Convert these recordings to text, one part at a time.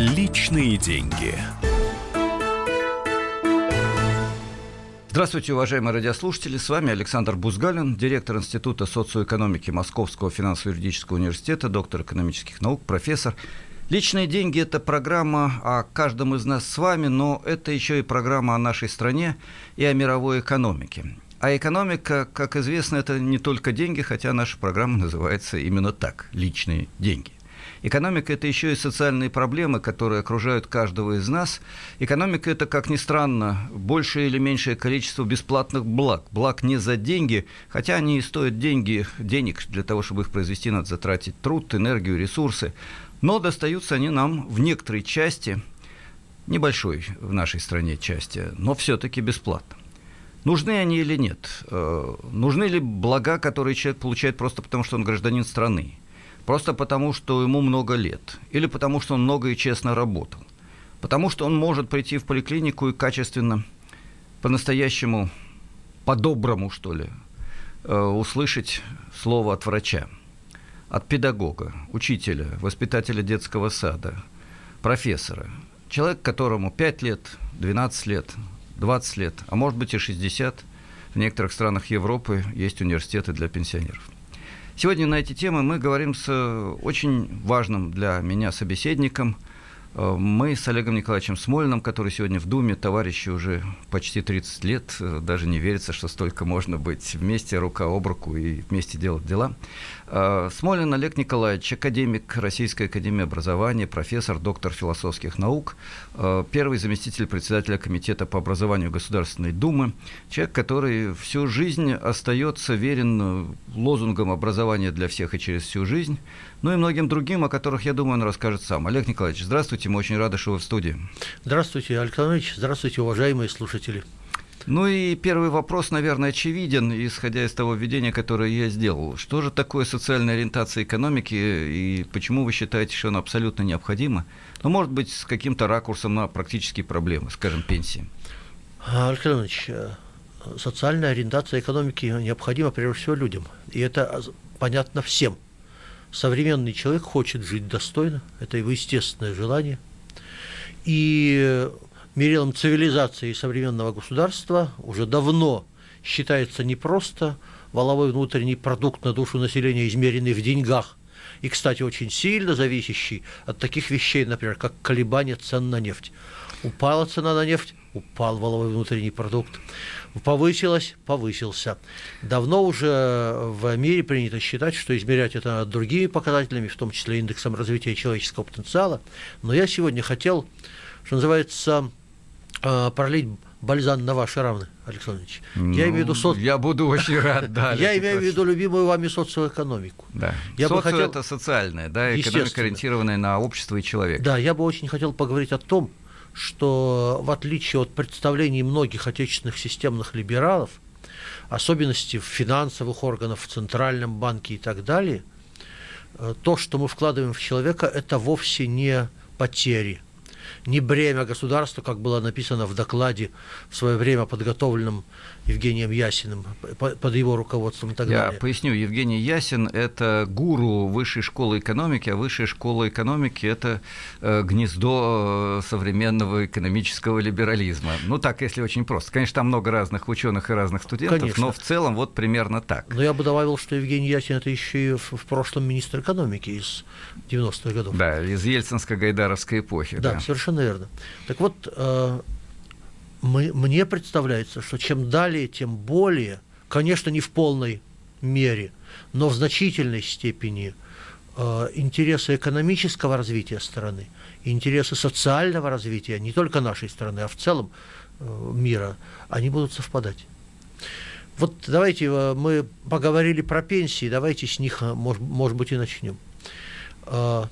Личные деньги. Здравствуйте, уважаемые радиослушатели. С вами Александр Бузгалин, директор Института социоэкономики Московского финансово-юридического университета, доктор экономических наук, профессор. Личные деньги – это программа о каждом из нас с вами, но это еще и программа о нашей стране и о мировой экономике. А экономика, как известно, это не только деньги, хотя наша программа называется именно так – личные деньги. Экономика – это еще и социальные проблемы, которые окружают каждого из нас. Экономика – это, как ни странно, большее или меньшее количество бесплатных благ. Благ не за деньги, хотя они и стоят деньги, денег. Для того, чтобы их произвести, надо затратить труд, энергию, ресурсы. Но достаются они нам в некоторой части, небольшой в нашей стране части, но все-таки бесплатно. Нужны они или нет? Э, нужны ли блага, которые человек получает просто потому, что он гражданин страны? Просто потому, что ему много лет. Или потому, что он много и честно работал. Потому что он может прийти в поликлинику и качественно, по-настоящему, по-доброму, что ли, э, услышать слово от врача, от педагога, учителя, воспитателя детского сада, профессора. Человек, которому 5 лет, 12 лет, 20 лет, а может быть и 60. В некоторых странах Европы есть университеты для пенсионеров. Сегодня на эти темы мы говорим с э, очень важным для меня собеседником. Э, мы с Олегом Николаевичем Смольным, который сегодня в Думе, товарищи уже почти 30 лет, э, даже не верится, что столько можно быть вместе, рука об руку и вместе делать дела. Смолин Олег Николаевич, академик Российской академии образования, профессор, доктор философских наук, первый заместитель председателя Комитета по образованию Государственной Думы, человек, который всю жизнь остается верен лозунгам образования для всех и через всю жизнь, ну и многим другим, о которых, я думаю, он расскажет сам. Олег Николаевич, здравствуйте, мы очень рады, что вы в студии. Здравствуйте, Александр Ильич, здравствуйте, уважаемые слушатели. Ну и первый вопрос, наверное, очевиден, исходя из того введения, которое я сделал. Что же такое социальная ориентация экономики и почему вы считаете, что она абсолютно необходима? Ну, может быть, с каким-то ракурсом на практические проблемы, скажем, пенсии. Александр Иванович, э, социальная ориентация экономики необходима прежде всего людям. И это понятно всем. Современный человек хочет жить достойно, это его естественное желание. И мерилом цивилизации современного государства уже давно считается не просто валовой внутренний продукт на душу населения, измеренный в деньгах, и, кстати, очень сильно зависящий от таких вещей, например, как колебания цен на нефть. Упала цена на нефть, упал валовой внутренний продукт. Повысилась, повысился. Давно уже в мире принято считать, что измерять это другими показателями, в том числе индексом развития человеческого потенциала. Но я сегодня хотел, что называется, пролить бальзам на ваши равны, Александр Ильич. Ну, я имею в виду соц... Я буду очень рад, да. Я имею в виду любимую вами социоэкономику. Да. Я Социо бы хотел... это социальная, да, экономика, ориентированная на общество и человека. Да, я бы очень хотел поговорить о том, что в отличие от представлений многих отечественных системных либералов, особенности в финансовых органах, в Центральном банке и так далее, э, то, что мы вкладываем в человека, это вовсе не потери – не бремя государства, как было написано в докладе в свое время подготовленном Евгением Ясиным под его руководством и так Я далее. Я поясню, Евгений Ясин – это гуру высшей школы экономики, а высшая школа экономики – это э, гнездо э, современного экономического либерализма. Ну так, если очень просто. Конечно, там много разных ученых и разных студентов, Конечно. но в целом вот примерно так. Но я бы добавил, что Евгений Ясин – это еще и в, в прошлом министр экономики из 90-х годов. Да, из ельцинско-гайдаровской эпохи. Да, да, совершенно верно. Так вот, э, мы, мне представляется, что чем далее, тем более, конечно, не в полной мере, но в значительной степени э, интересы экономического развития страны, интересы социального развития не только нашей страны, а в целом э, мира, они будут совпадать. Вот давайте э, мы поговорили про пенсии, давайте с них, э, может, может быть, и начнем. Э,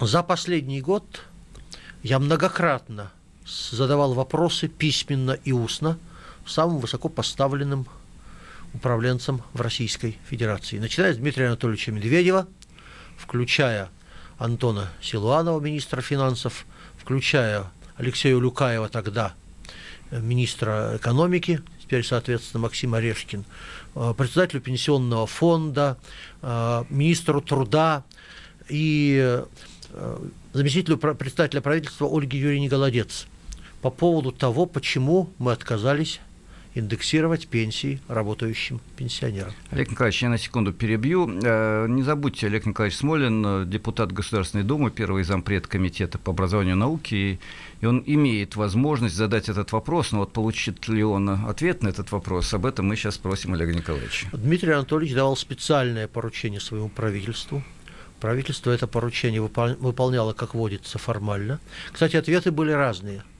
за последний год я многократно задавал вопросы письменно и устно самым высокопоставленным управленцам в Российской Федерации, начиная с Дмитрия Анатольевича Медведева, включая Антона Силуанова, министра финансов, включая Алексея Люкаева тогда, э, министра экономики, теперь, соответственно, Максим Орешкин, э, председателю пенсионного фонда, э, министру труда и заместителю председателя правительства Ольги Юрьевне Голодец по поводу того, почему мы отказались индексировать пенсии работающим пенсионерам. Олег Николаевич, я на секунду перебью. Э, не забудьте, Олег Николаевич Смолин, депутат Государственной Думы, первый зампред комитета по образованию и науке, и он имеет возможность задать этот вопрос, но вот получит ли он ответ на этот вопрос, об этом мы сейчас спросим Олега Николаевича. Дмитрий Анатольевич давал специальное поручение своему правительству. Правительство это поручение выполняло, как водится, формально. Кстати, ответы были разные –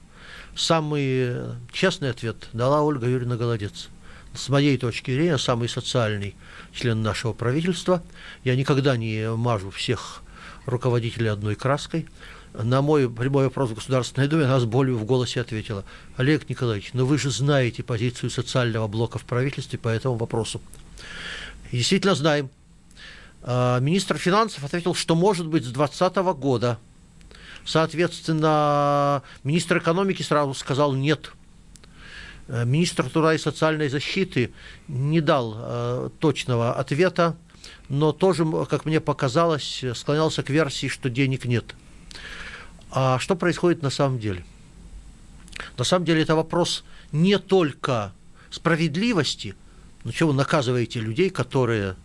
Самый честный ответ дала Ольга Юрьевна Голодец. С моей точки зрения, самый социальный член нашего правительства. Я никогда не мажу всех руководителей одной краской. На мой прямой вопрос в Государственной Думе она с болью в голосе ответила. Олег Николаевич, но ну вы же знаете позицию социального блока в правительстве по этому вопросу. Действительно знаем. А, министр финансов ответил, что может быть с 2020 года – Соответственно, министр экономики сразу сказал нет. Э, министр труда и социальной защиты не дал э, точного ответа, но тоже, как мне показалось, склонялся к версии, что денег нет. А что происходит на самом деле? На самом деле это вопрос не только справедливости, ну чего вы наказываете людей, которые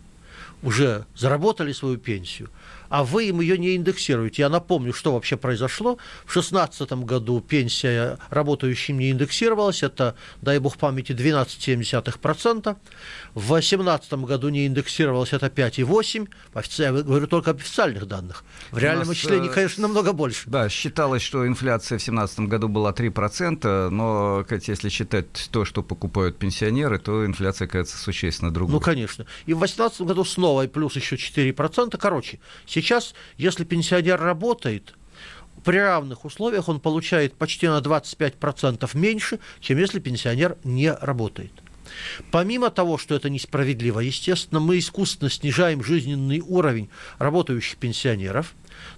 уже заработали свою пенсию, а вы им ее не индексируете. Я напомню, что вообще произошло. В 2016 году пенсия работающим не индексировалась, это, дай бог памяти, 12,7%. В 2018 году не индексировалась, это 5,8%. Я говорю только об официальных данных. В реальном исчислении, э, конечно, намного больше. Да, считалось, что инфляция в 2017 году была 3%, но, если считать то, что покупают пенсионеры, то инфляция, кажется, существенно другой. Ну, конечно. И в 2018 году снова и плюс еще 4%. Короче, Сейчас, если пенсионер работает, при равных условиях он получает почти на 25% меньше, чем если пенсионер не работает. Помимо того, что это несправедливо, естественно, мы искусственно снижаем жизненный уровень работающих пенсионеров.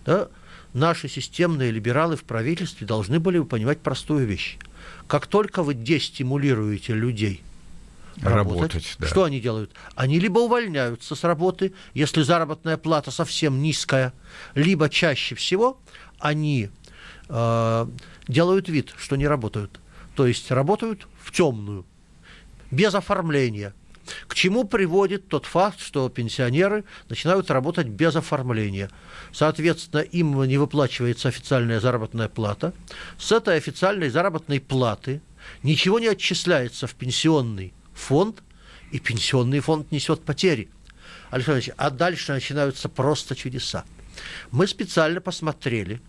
Да, наши системные либералы в правительстве должны были бы понимать простую вещь. Как только вы дестимулируете людей работать. работать да. Что они делают? Они либо увольняются с работы, если заработная плата совсем низкая, либо чаще всего они э, делают вид, что не работают. То есть работают в темную, без оформления. К чему приводит тот факт, что пенсионеры начинают работать без оформления? Соответственно, им не выплачивается официальная заработная плата. С этой официальной заработной платы ничего не отчисляется в пенсионный фонд, и пенсионный фонд несет потери. Александр Ильич, а дальше начинаются просто чудеса. Мы специально посмотрели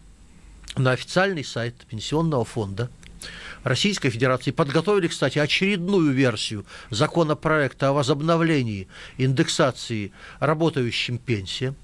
на официальный сайт Пенсионного фонда Российской Федерации, подготовили, кстати, очередную версию законопроекта о возобновлении индексации работающим пенсиям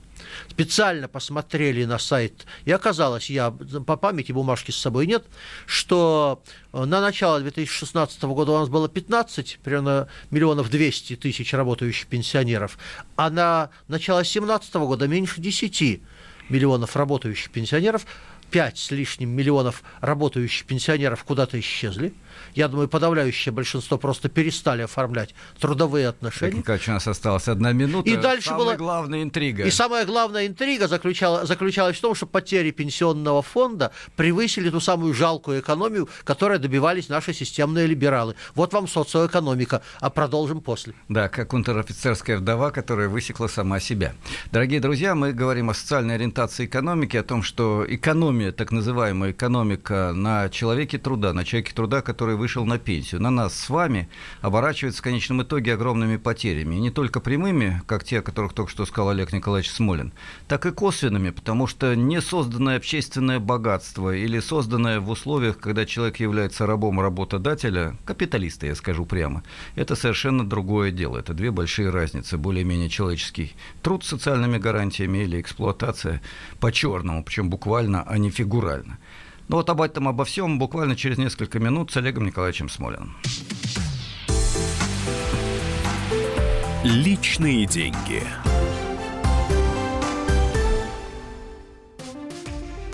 специально посмотрели на сайт, и оказалось, я по памяти бумажки с собой нет, что э, на начало 2016 года у нас было 15, примерно миллионов 200 тысяч работающих пенсионеров, а на начало 2017 года меньше 10 миллионов работающих пенсионеров, 5 с лишним миллионов работающих пенсионеров куда-то исчезли. Я думаю, подавляющее большинство просто перестали оформлять трудовые отношения. Как у нас осталась одна минута. И дальше Самая была главная интрига. И самая главная интрига заключала, заключалась в том, что потери пенсионного фонда превысили ту самую жалкую экономию, которой добивались наши системные либералы. Вот вам социоэкономика. А продолжим после. Да, как унтер-офицерская вдова, которая высекла сама себя. Дорогие друзья, мы говорим о социальной ориентации экономики, о том, что экономия, так называемая экономика на человеке труда, на человеке труда, который вышел на пенсию, на нас с вами оборачивается в конечном итоге огромными потерями. И не только прямыми, как те, о которых только что сказал Олег Николаевич Смолин, так и косвенными, потому что не созданное общественное богатство или созданное в условиях, когда человек является рабом работодателя, капиталиста, я скажу прямо, это совершенно другое дело. Это две большие разницы. Более-менее человеческий труд с социальными гарантиями или эксплуатация по-черному, причем буквально, а не фигурально. Ну вот об этом, обо всем буквально через несколько минут с Олегом Николаевичем Смолиным. Личные деньги.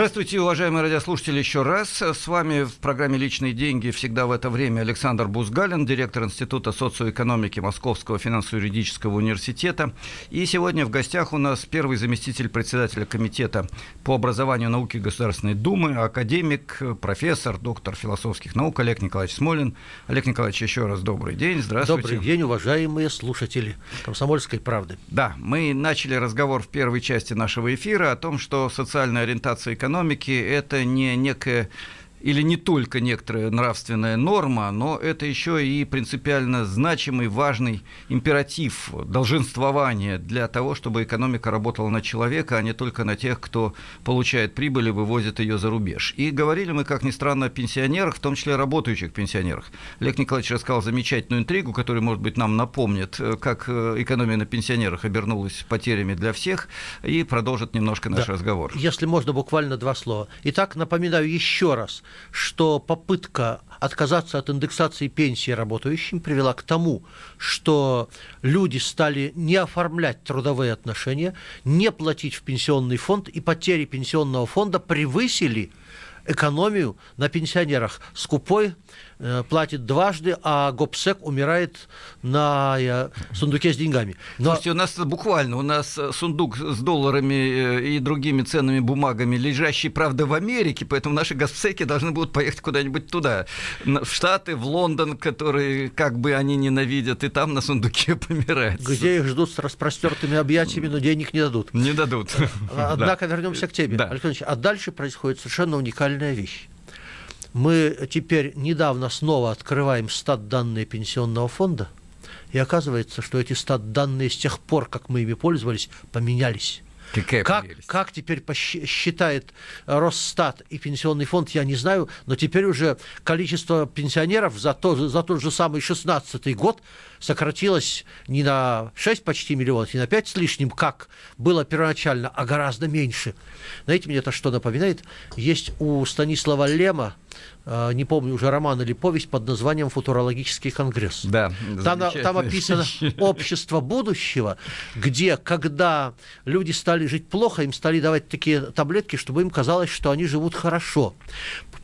Здравствуйте, уважаемые радиослушатели, еще раз. С вами в программе «Личные деньги» всегда в это время Александр Бузгалин, директор Института социоэкономики Московского финансово-юридического университета. И сегодня в гостях у нас первый заместитель председателя Комитета по образованию и науке Государственной Думы, академик, профессор, доктор философских наук Олег Николаевич Смолин. Олег Николаевич, еще раз добрый день. Здравствуйте. Добрый день, уважаемые слушатели «Комсомольской правды». Да, мы начали разговор в первой части нашего эфира о том, что социальная ориентация экономики – это не некая или не только некоторая нравственная норма, но это еще и принципиально значимый, важный императив долженствования для того, чтобы экономика работала на человека, а не только на тех, кто получает прибыль и вывозит ее за рубеж. И говорили мы, как ни странно, о пенсионерах, в том числе работающих пенсионерах. Олег Николаевич рассказал замечательную интригу, которая, может быть, нам напомнит, как экономия на пенсионерах обернулась потерями для всех, и продолжит немножко наш Да. разговор. Если можно, буквально два слова. Итак, напоминаю еще раз, что попытка отказаться от индексации пенсии работающим привела к тому, что люди стали не оформлять трудовые отношения, не платить в пенсионный фонд, и потери пенсионного фонда превысили экономию на пенсионерах. Скупой платит дважды, а Гопсек умирает на э, сундуке с деньгами. Но Слушайте, у нас буквально, у нас э, сундук с долларами э, и другими ценными бумагами, лежащий, правда, в Америке, поэтому наши госпсеки должны будут поехать куда-нибудь туда, в Штаты, в Лондон, которые, как бы они ненавидят, и там на сундуке помирать. где их ждут с распростертыми объятиями, но денег не дадут. Не дадут. Однако вернемся к теме. Да. Александр Ильич, а дальше происходит совершенно уникальная вещь. Мы теперь недавно снова открываем стат данные пенсионного фонда, и оказывается, что эти стат данные с тех пор, как мы ими пользовались, поменялись. Какая Как, прелесть. как теперь посчи- считает Росстат и пенсионный фонд, я не знаю, но теперь уже количество пенсионеров за, то, за тот же самый 16 год сократилось не на 6 почти миллионов, не на 5 с лишним, как было первоначально, а гораздо меньше. Знаете, мне это что напоминает? Есть у Станислава Лема, э, не помню уже роман или повесть под названием «Футурологический конгресс». Да, Там, на- там описано общество будущего, где, когда люди стали жить плохо, им стали давать такие таблетки, чтобы им казалось, что они живут хорошо.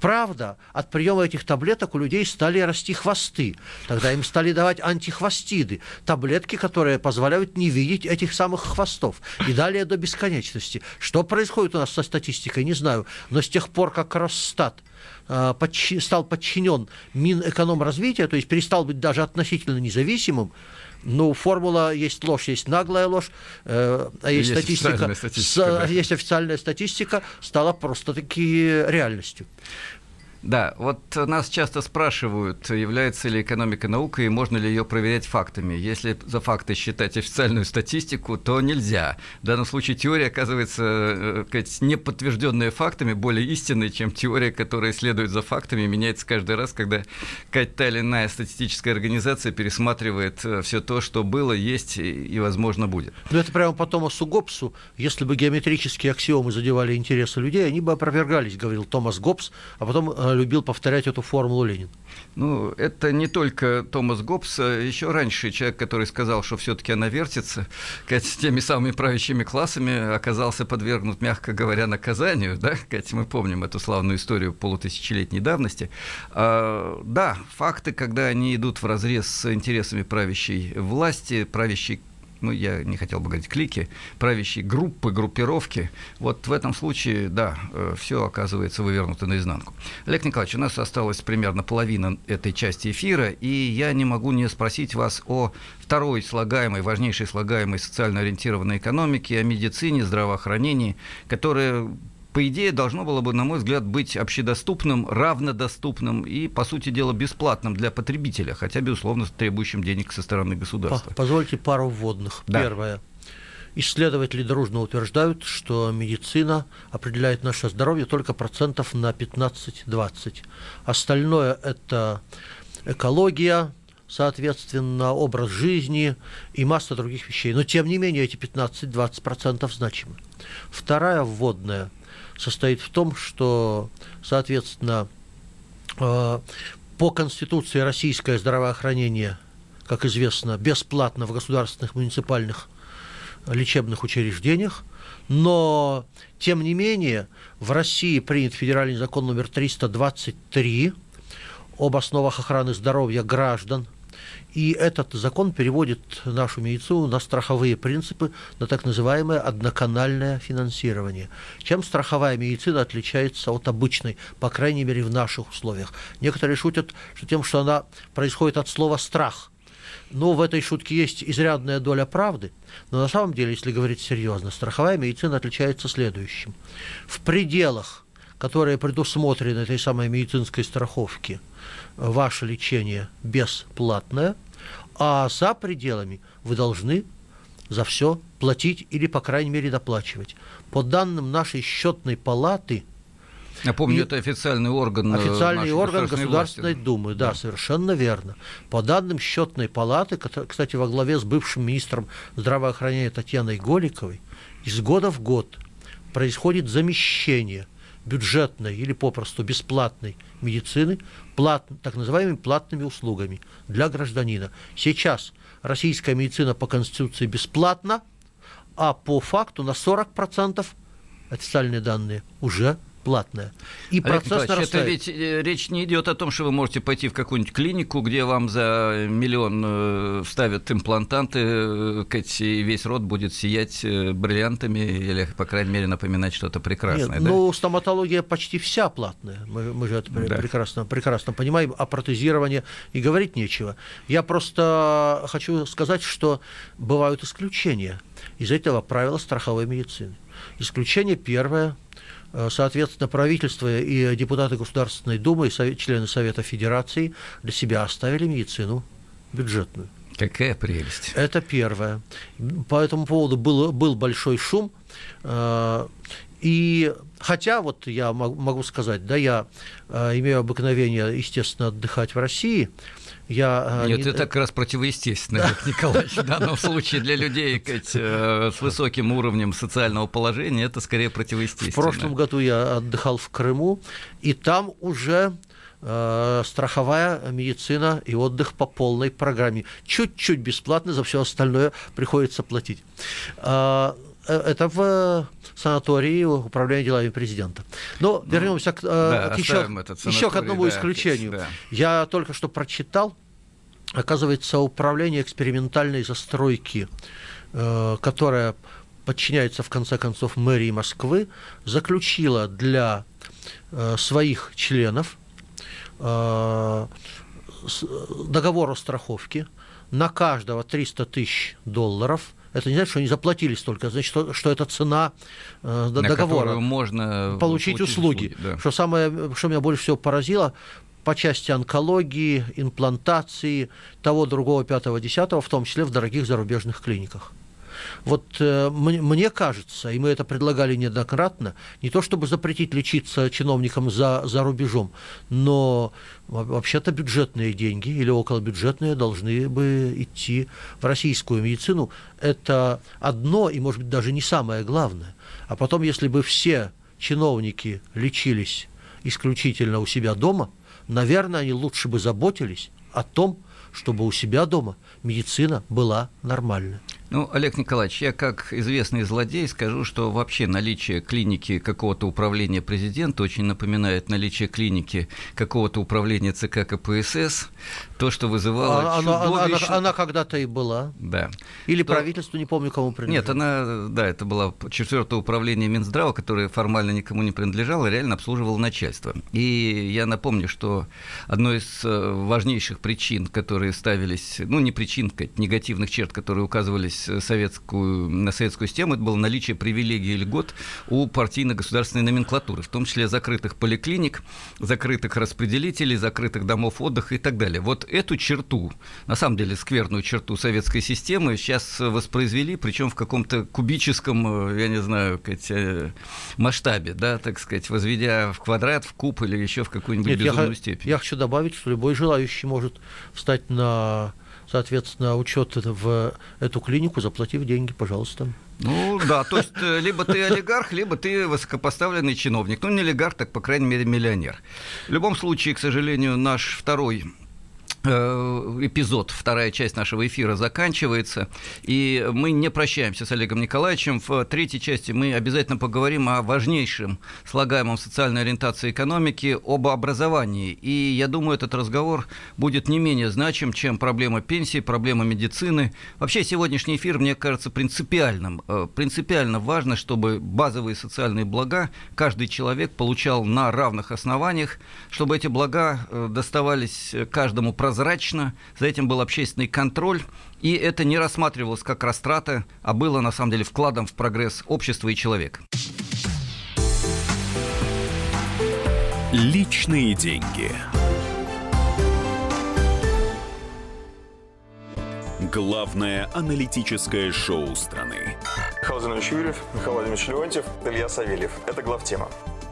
Правда, от приема этих таблеток у людей стали расти хвосты. Тогда им стали давать антихвостиды, таблетки, которые позволяют не видеть этих самых хвостов. И далее до бесконечности. Что происходит у нас со статистикой, не знаю. Но с тех пор, как Росстат э, подчи- стал подчинен Минэкономразвития, то есть перестал быть даже относительно независимым, ну, формула есть ложь, есть наглая ложь, э, а есть, Есть статистика, официальная с- статистика, да. есть официальная статистика, стала просто-таки реальностью. Да, вот нас часто спрашивают, является ли экономика наукой и можно ли ее проверять фактами. Если за факты считать официальную статистику, то нельзя. В данном случае теория оказывается э, сказать, не подтвержденная фактами, более истинной, чем теория, которая следует за фактами, и меняется каждый раз, когда какая-то та или иная статистическая организация пересматривает все то, что было, есть и, возможно, будет. Но это прямо по Томасу Гоббсу. Если бы геометрические аксиомы задевали интересы людей, они бы опровергались, говорил Томас Гоббс, а потом э, любил повторять эту формулу Ленин. Ну, это не только Томас Гоббс, а еще раньше человек, который сказал, что все-таки она вертится, с теми самыми правящими классами оказался подвергнут, мягко говоря, наказанию, да, сказать, мы помним эту славную историю полутысячелетней давности. А, да, факты, когда они идут в разрез с интересами правящей власти, правящей ну, я не хотел бы говорить клики, правящей группы, группировки, вот в этом случае, да, все оказывается вывернуто наизнанку. Олег Николаевич, у нас осталась примерно половина этой части эфира, и я не могу не спросить вас о второй слагаемой, важнейшей слагаемой социально ориентированной экономике, о медицине, здравоохранении, которая по идее, должно было бы, на мой взгляд, быть общедоступным, равнодоступным и, по сути дела, бесплатным для потребителя, хотя, безусловно, требующим денег со стороны государства. Позвольте пару вводных. Да. Первое. Исследователи дружно утверждают, что медицина определяет наше здоровье только процентов на 15-20. Остальное – это экология, соответственно, образ жизни и масса других вещей. Но, тем не менее, эти 15-20% значимы. Вторая вводная состоит в том, что, соответственно, э, по Конституции российское здравоохранение, как известно, бесплатно в государственных муниципальных лечебных учреждениях, но, тем не менее, в России принят федеральный закон номер 323 об основах охраны здоровья граждан, и этот закон переводит нашу медицину на страховые принципы, на так называемое одноканальное финансирование. Чем страховая медицина отличается от обычной, по крайней мере, в наших условиях? Некоторые шутят, что тем, что она происходит от слова «страх», но в этой шутке есть изрядная доля правды. Но на самом деле, если говорить серьезно, страховая медицина отличается следующим. В пределах, которые предусмотрены этой самой медицинской страховки, ваше лечение бесплатное, а за пределами вы должны за все платить или, по крайней мере, доплачивать. По данным нашей счетной палаты – Напомню, и это официальный орган э, Официальный орган Государственной власти. Думы, да, да, совершенно верно. По данным счетной палаты, кстати, во главе с бывшим министром здравоохранения Татьяной Голиковой, из года в год происходит замещение бюджетной или попросту бесплатной медицины плат, так называемыми платными услугами для гражданина. Сейчас российская медицина по Конституции бесплатна, а по факту на 40% официальные данные уже платная. И Олег процесс нарастает. Это ведь э, речь не идет о том, что вы можете пойти в какую-нибудь клинику, где вам за миллион э, вставят имплантанты, э, и весь рот будет сиять бриллиантами или, по крайней мере, напоминать что-то прекрасное. Нет, да? Ну, стоматология почти вся платная. Мы, мы же это да. прекрасно, прекрасно понимаем. О протезировании и говорить нечего. Я просто хочу сказать, что бывают исключения из этого правила страховой медицины. Исключение первое соответственно, правительство и депутаты Государственной Думы, и члены Совета Федерации для себя оставили медицину бюджетную. Какая прелесть. Это первое. По этому поводу был, был большой шум. Э, и хотя вот я могу сказать, да, я э, имею обыкновение, естественно, отдыхать в России, я, э, Нет, не... это как раз противоестественно, Олег Николаевич. В данном случае для людей э, с высоким уровнем социального положения это скорее противоестественно. В прошлом году я отдыхал в Крыму, и там уже э, страховая медицина и отдых по полной программе. Чуть-чуть бесплатно, за все остальное приходится платить. Это в санатории управления делами президента. Но ну, вернемся к, да, к еще, еще к одному да, исключению. Да. Я только что прочитал, оказывается, управление экспериментальной застройки, э, которое подчиняется, в конце концов, мэрии Москвы, заключило для э, своих членов э, договор о страховке на каждого 300 тысяч долларов – это не значит, что они заплатили столько, значит, что, что это цена э, договора. можно получить услуги. услуги да. Что самое, что меня больше всего поразило, по части онкологии, имплантации, того, другого, пятого, десятого, в том числе в дорогих зарубежных клиниках. Вот э, мне кажется, и мы это предлагали неоднократно, не то чтобы запретить лечиться чиновникам за, за рубежом, но вообще-то бюджетные деньги или околобюджетные должны бы идти в российскую медицину. Это одно и, может быть, даже не самое главное. А потом, если бы все чиновники лечились исключительно у себя дома, наверное, они лучше бы заботились о том, чтобы у себя дома медицина была нормальная. Ну, Олег Николаевич, я как известный злодей скажу, что вообще наличие клиники какого-то управления президента очень напоминает наличие клиники какого-то управления ЦК КПСС, то, что вызывало а, она, она, она, она когда-то и была. Да. Или то... правительство, не помню, кому принадлежало. Нет, она, да, это было четвертое управление Минздрава, которое формально никому не принадлежало, реально обслуживало начальство. И я напомню, что одной из э, важнейших причин, которые ставились, ну, не причин, негативных черт, которые указывались опираясь советскую, на советскую систему, это было наличие привилегий и льгот у партийно-государственной номенклатуры, в том числе закрытых поликлиник, закрытых распределителей, закрытых домов отдыха и так далее. Вот эту черту, на самом деле скверную черту советской системы сейчас воспроизвели, причем в каком-то кубическом, э, я не знаю, э, масштабе, да, так сказать, возведя в квадрат, в куб или еще в какую-нибудь Нет, безумную я, степень. Я хочу добавить, что любой желающий может встать на соответственно, учет в эту клинику, заплатив деньги, пожалуйста. Ну да, то есть э, либо ты олигарх, либо ты высокопоставленный чиновник. Ну не олигарх, так по крайней мере миллионер. В любом случае, к сожалению, наш второй эпизод, вторая часть нашего эфира заканчивается, и мы не прощаемся с Олегом Николаевичем. В третьей части мы обязательно поговорим о важнейшем слагаемом социальной ориентации экономики, об образовании. И я думаю, этот разговор будет не менее значим, чем проблема пенсии, проблема медицины. Вообще сегодняшний эфир, мне кажется, принципиальным. Э, принципиально важно, чтобы базовые социальные блага каждый человек получал на равных основаниях, чтобы эти блага э, доставались каждому прозрачно прозрачно, за этим был общественный контроль, и это не рассматривалось как растрата, а было на самом деле вкладом в прогресс общества и человека. Личные деньги. Главное аналитическое шоу страны. Михаил Юрьев, Михаил Владимирович Леонтьев, Илья Савельев. Это главтема.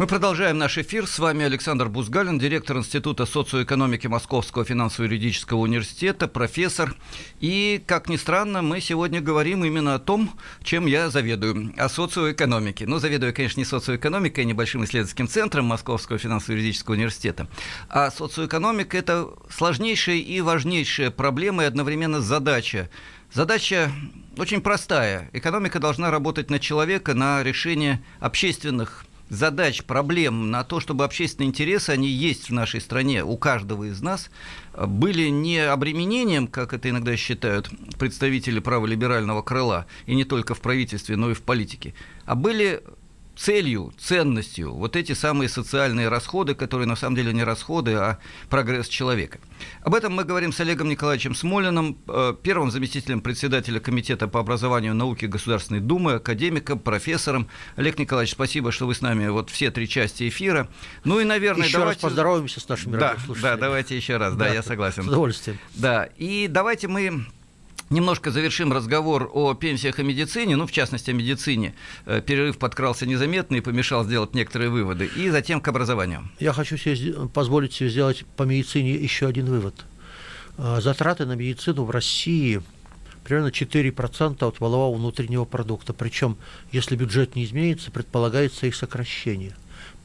Мы продолжаем наш эфир. С вами Александр Бузгалин, директор Института социоэкономики Московского финансово-юридического университета, профессор. И, как ни странно, мы сегодня говорим именно о том, чем я заведую, о социоэкономике. Но заведую, конечно, не социоэкономикой, а небольшим исследовательским центром Московского финансово-юридического университета. А социоэкономика – это сложнейшая и важнейшая проблема и одновременно задача Задача очень простая. Экономика должна работать на человека, на решение общественных задач, проблем на то, чтобы общественные интересы, они есть в нашей стране у каждого из нас, были не обременением, как это иногда считают представители праволиберального крыла, и не только в правительстве, но и в политике, а были целью, ценностью вот эти самые социальные расходы, которые на самом деле не расходы, а прогресс человека. Об этом мы говорим с Олегом Николаевичем Смолиным, э, первым заместителем председателя Комитета по образованию и науке Государственной Думы, академиком, профессором. Олег Николаевич, спасибо, что вы с нами вот все три части эфира. Ну и, наверное, еще давайте... раз поздороваемся с нашими да, Да, давайте еще раз, да, да я согласен. С удовольствием. Да, и давайте мы Немножко завершим разговор о пенсиях и медицине, ну, в частности, о медицине. Э, перерыв подкрался незаметно и помешал сделать некоторые выводы. И затем к образованию. Я хочу себе позволить себе сделать по медицине еще один вывод. Э, затраты на медицину в России примерно 4% от валового внутреннего продукта. Причем, если бюджет не изменится, предполагается их сокращение.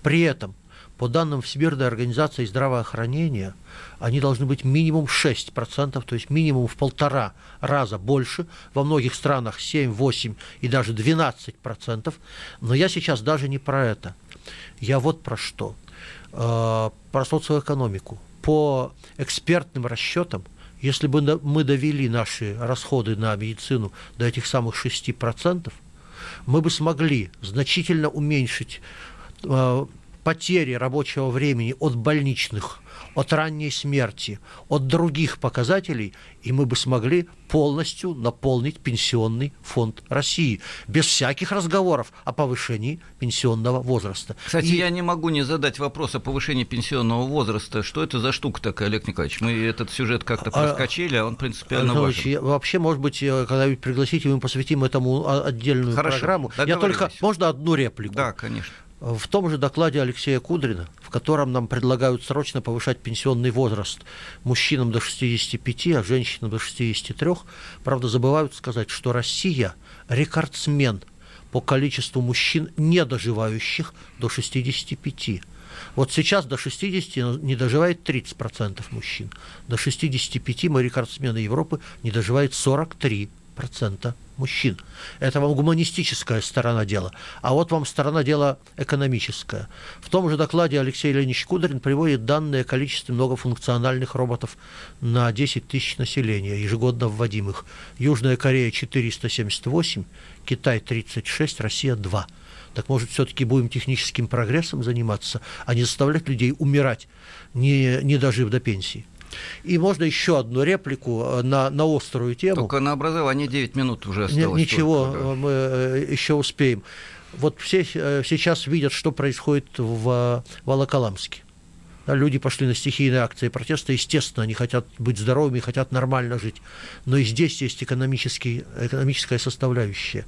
При этом – по данным Всемирной организации здравоохранения, они должны быть минимум 6%, то есть минимум в полтора раза больше, во многих странах 7, 8 и даже 12%. Но я сейчас даже не про это. Я вот про что. Э, про социоэкономику. По экспертным расчетам, если бы мы довели наши расходы на медицину до этих самых 6%, мы бы смогли значительно уменьшить э, потери рабочего времени от больничных, от ранней смерти, от других показателей, и мы бы смогли полностью наполнить пенсионный фонд России без всяких разговоров о повышении пенсионного возраста. Кстати, и... я не могу не задать вопрос о повышении пенсионного возраста. Что это за штука такая, Олег Николаевич? Мы этот сюжет как-то а, проскочили, а он принципиально важен. Я, вообще, может быть, когда-нибудь пригласите, мы посвятим этому отдельную Хорошо, программу. Я только, можно одну реплику? Да, конечно в том же докладе Алексея Кудрина, в котором нам предлагают срочно повышать пенсионный возраст мужчинам до 65, а женщинам до 63, правда, забывают сказать, что Россия рекордсмен по количеству мужчин, не доживающих до 65. Вот сейчас до 60 не доживает 30% мужчин. До 65 мы рекордсмены Европы не доживает 43% мужчин. Это вам гуманистическая сторона дела. А вот вам сторона дела экономическая. В том же докладе Алексей Леонидович Кудрин приводит данные о количестве многофункциональных роботов на 10 тысяч населения, ежегодно вводимых. Южная Корея 478, Китай 36, Россия 2. Так может, все-таки будем техническим прогрессом заниматься, а не заставлять людей умирать, не, не дожив до пенсии? И можно еще одну реплику э, на, на острую тему. Только на образование 9 минут уже осталось. Ничего, только, да. мы э, еще успеем. Вот все э, сейчас видят, что происходит в Волоколамске. люди пошли на стихийные акции протеста. Естественно, они хотят быть здоровыми, хотят нормально жить. Но и здесь есть экономический, экономическая составляющая.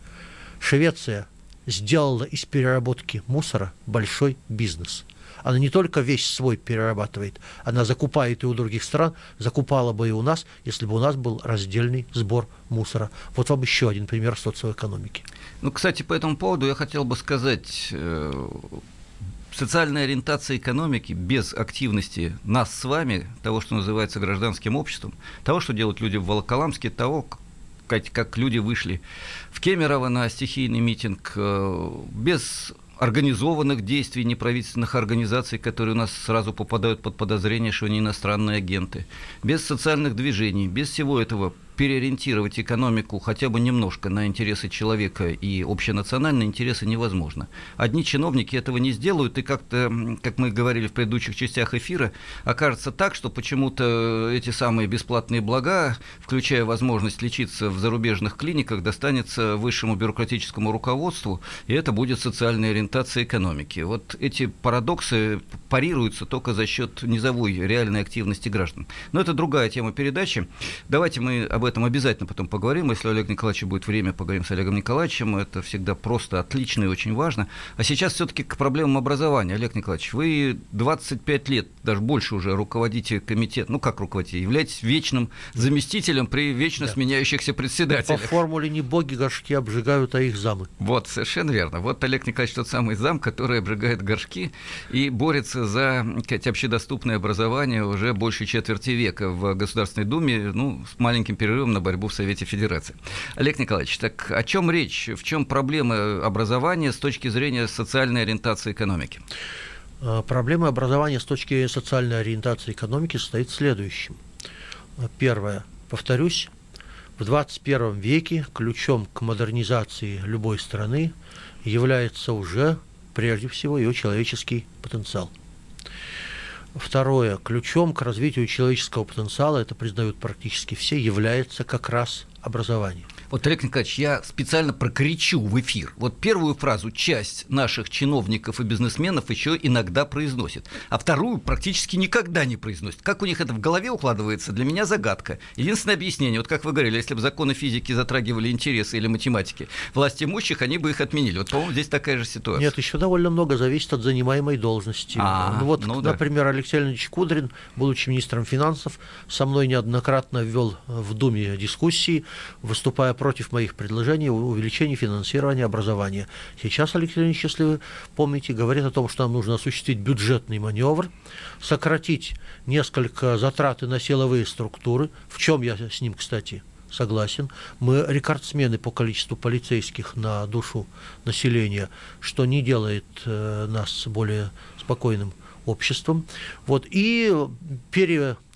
Швеция сделала из переработки мусора большой бизнес – она не только весь свой перерабатывает, она закупает и у других стран, закупала бы и у нас, если бы у нас был раздельный сбор мусора. Вот вам еще один пример социоэкономики. Ну, кстати, по этому поводу я хотел бы сказать, э, социальная ориентация экономики без активности нас с вами, того, что называется гражданским обществом, того, что делают люди в Волоколамске, того, как, люди вышли в Кемерово на стихийный митинг, э, без организованных действий неправительственных организаций, которые у нас сразу попадают под подозрение, что они иностранные агенты, без социальных движений, без всего этого переориентировать экономику хотя бы немножко на интересы человека и общенациональные интересы невозможно. Одни чиновники этого не сделают, и как-то, как мы говорили в предыдущих частях эфира, окажется так, что почему-то эти самые бесплатные блага, включая возможность лечиться в зарубежных клиниках, достанется высшему бюрократическому руководству, и это будет социальная ориентация экономики. Вот эти парадоксы парируются только за счет низовой реальной активности граждан. Но это другая тема передачи. Давайте мы об этом обязательно потом поговорим. Если у Олега Николаевича будет время, поговорим с Олегом Николаевичем. Это всегда просто отлично и очень важно. А сейчас все-таки к проблемам образования. Олег Николаевич, вы 25 лет, даже больше уже руководите комитет, ну как руководите, являетесь вечным заместителем при вечно да. сменяющихся председателях. По формуле не боги горшки обжигают, а их замы. Вот, совершенно верно. Вот Олег Николаевич тот самый зам, который обжигает горшки и борется за сказать, общедоступное образование уже больше четверти века в Государственной Думе, ну, с маленьким перерывом перерывом на борьбу в Совете Федерации. Олег Николаевич, так о чем речь? В чем проблемы образования с точки зрения социальной ориентации экономики? А, проблема образования с точки социальной ориентации экономики состоит в следующем. Первое. Повторюсь, в 21 веке ключом к модернизации любой страны является уже прежде всего ее человеческий потенциал – Второе. Ключом к развитию человеческого потенциала, это признают практически все, является как раз образование. Вот, Олег Николаевич, я специально прокричу в эфир. Вот первую фразу часть наших чиновников и бизнесменов еще иногда произносит, а вторую практически никогда не произносит. Как у них это в голове укладывается, для меня загадка. Единственное объяснение, вот как вы говорили, если бы законы физики затрагивали интересы или математики власти имущих, они бы их отменили. Вот, по-моему, здесь такая же ситуация. Нет, еще довольно много зависит от занимаемой должности. А, ну, вот, ну, например, да. Алексей Леонидович Кудрин, будучи министром финансов, со мной неоднократно ввел в Думе дискуссии, выступая против моих предложений увеличения финансирования образования. Сейчас Алексей Леонидович, если вы помните, говорит о том, что нам нужно осуществить бюджетный маневр, сократить несколько затраты на силовые структуры, в чем я с ним, кстати, согласен. Мы рекордсмены по количеству полицейских на душу населения, что не делает э, нас более спокойным обществом. Вот, и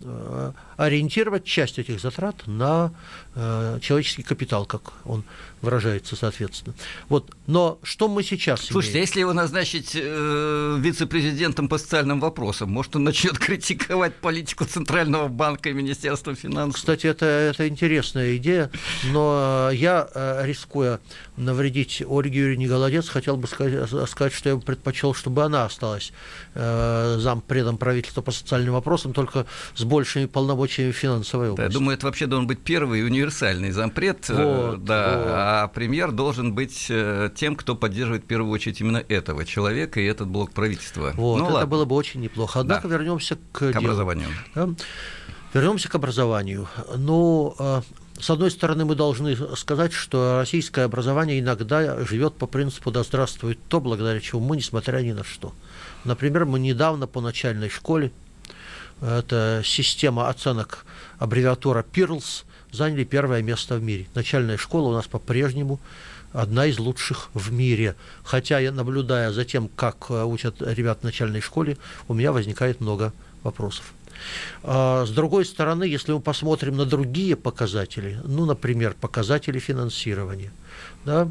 переориентировать часть этих затрат на э, человеческий капитал, как он выражается, соответственно. Вот. Но что мы сейчас Слушайте, имеем? если его назначить э, вице-президентом по социальным вопросам, может, он начнет критиковать политику Центрального банка и Министерства финансов? Кстати, это, это интересная идея, но я, э, рискуя навредить Ольге Юрьевне Голодец, хотел бы сказать, сказать, что я бы предпочел, чтобы она осталась э, зампредом правительства по социальным вопросам, только с большими полномочиями финансовой области. Да, я думаю, это вообще должен быть первый универсальный зампред, э, вот, да, вот. а премьер должен быть э, тем, кто поддерживает в первую очередь именно этого человека и этот блок правительства. Вот, ну, это ладно. было бы очень неплохо. Однако да. вернемся к, к образованию. Да? Вернемся к образованию. Ну, с одной стороны, мы должны сказать, что российское образование иногда живет по принципу «да здравствует то», благодаря чему мы, несмотря ни на что. Например, мы недавно по начальной школе, это система оценок аббревиатура PIRLS, заняли первое место в мире. Начальная школа у нас по-прежнему одна из лучших в мире. Хотя я, наблюдая за тем, как э, учат ребят в начальной школе, у меня возникает много вопросов. А, с другой стороны, если мы посмотрим на другие показатели, ну, например, показатели финансирования, да,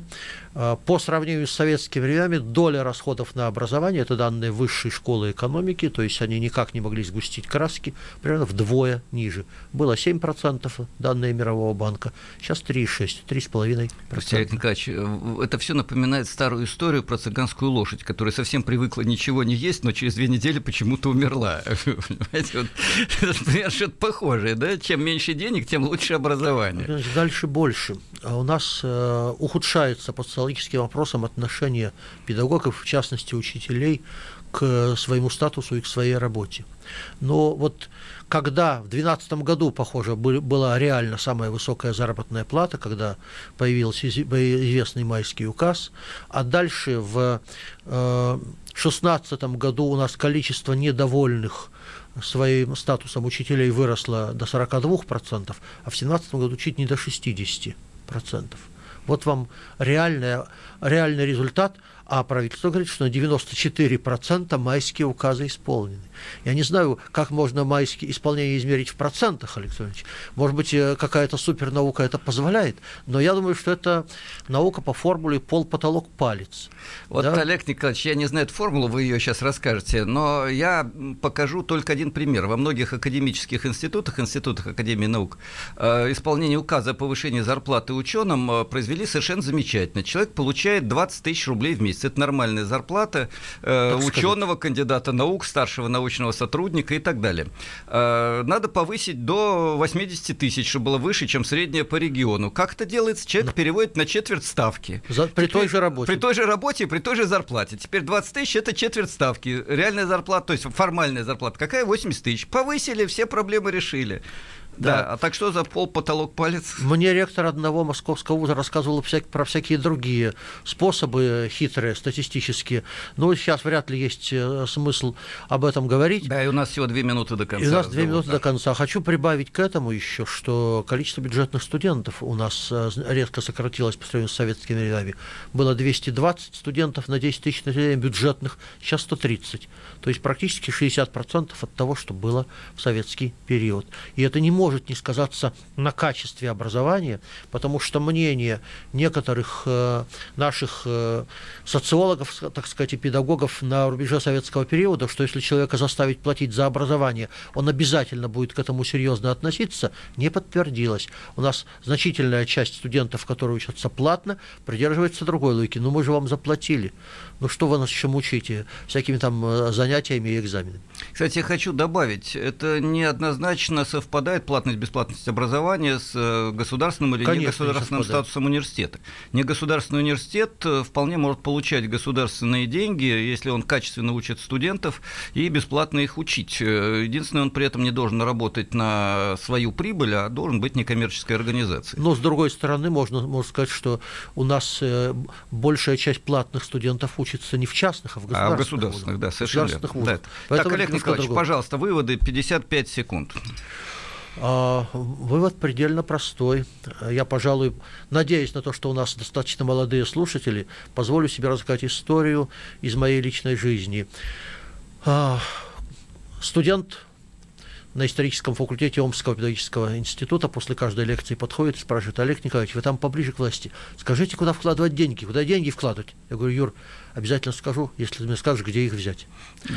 а, по сравнению с советскими временами доля расходов на образование, это данные высшей школы экономики, то есть они никак не могли сгустить краски, примерно вдвое ниже. Было 7% данные Мирового банка, сейчас 3,6, 3,5%. Олег Николаевич, э, это все напоминает старую историю про цыганскую лошадь, которая совсем привыкла ничего не есть, но через две недели почему-то умерла. Понимаете, вот, например, что-то похожее, да? Чем меньше денег, тем лучше образование. Дальше больше. А у нас э, ухудшается по социологическим вопросам отношение педагогов, в частности учителей, к своему статусу и к своей работе. Но вот когда в 2012 году, похоже, была реально самая высокая заработная плата, когда появился известный майский указ, а дальше в 2016 э, году у нас количество недовольных своим статусом учителей выросло до 42%, а в 2017 году чуть не до 60%. Вот вам реальная, реальный результат – а правительство говорит, что на 94% майские указы исполнены. Я не знаю, как можно майские исполнения измерить в процентах, Александр Ильич. Может быть, э, какая-то супернаука это позволяет, но я думаю, что это наука по формуле пол, потолок, палец. Вот, да? Олег Николаевич, я не знаю эту формулу, вы ее сейчас расскажете, но я покажу только один пример. Во многих академических институтах, институтах Академии наук, э, исполнение указа о повышении зарплаты ученым э, произвели совершенно замечательно. Человек получает 20 тысяч рублей в месяц месяц. Это нормальная зарплата э, ученого, кандидата наук, старшего научного сотрудника и так далее. Э, надо повысить до 80 тысяч, чтобы было выше, чем средняя по региону. Как это делается? Человек переводит на четверть ставки. За, при Теперь, той же работе. При той же работе и при той же зарплате. Теперь 20 тысяч – это четверть ставки. Реальная зарплата, то есть формальная зарплата. Какая? 80 тысяч. Повысили, все проблемы решили. Да. да. А так что за пол, потолок, палец? Мне ректор одного московского вуза рассказывал всяк, про всякие другие способы хитрые, статистические. Но сейчас вряд ли есть э, смысл об этом говорить. Да, и у нас всего две минуты до конца. И у нас две минуты да. до конца. Хочу прибавить к этому еще, что количество бюджетных студентов у нас э, резко сократилось по сравнению с советскими рядами. Было 220 студентов на 10 тысяч населения бюджетных, сейчас 130. То есть практически 60% от того, что было в советский период. И это не может не сказаться на качестве образования, потому что мнение некоторых э, наших э, социологов, так сказать, и педагогов на рубеже советского периода, что если человека заставить платить за образование, он обязательно будет к этому серьезно относиться, не подтвердилось. У нас значительная часть студентов, которые учатся платно, придерживается другой логики. Ну, мы же вам заплатили. Ну, что вы нас еще мучаете всякими там э, занятиями и экзаменами. Кстати, я хочу добавить, это неоднозначно совпадает платность бесплатность образования с э, государственным или Конечно, негосударственным статусом университета. Негосударственный университет э, вполне может получать государственные деньги, если он качественно учит студентов и бесплатно их учить. Э, единственное, он при этом не должен работать на свою прибыль, а должен быть некоммерческой организацией. Но, с другой стороны, можно, можно сказать, что у нас большая часть платных студентов учится не в частных, а в государственных. А в государственных, да, совершенно верно вузов. Да. Так, Олег Николаевич, другого. пожалуйста, выводы 55 секунд. А, вывод предельно простой. Я, пожалуй, надеюсь на то, что у нас достаточно молодые слушатели, позволю себе рассказать историю из моей личной жизни. А, студент на историческом факультете Омского педагогического института после каждой лекции подходит и спрашивает, Олег Николаевич, вы там поближе к власти, скажите, куда вкладывать деньги, куда деньги вкладывать? Я говорю, Юр, обязательно скажу, если ты мне скажешь, где их взять.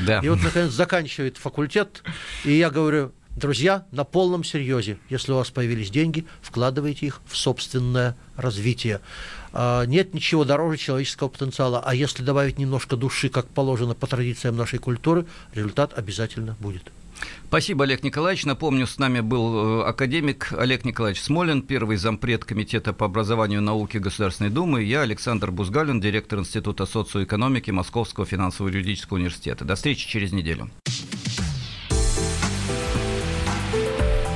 Да. И вот, наконец, заканчивает факультет, и я говорю, друзья, на полном серьезе, если у вас появились деньги, вкладывайте их в собственное развитие. А, нет ничего дороже человеческого потенциала, а если добавить немножко души, как положено по традициям нашей культуры, результат обязательно будет. Спасибо, Олег Николаевич. Напомню, с нами был э, академик Олег Николаевич Смолин, первый зампред Комитета по образованию и науке Государственной Думы, и я, Александр Бузгалин, директор Института социоэкономики Московского финансово-юридического университета. До встречи через неделю.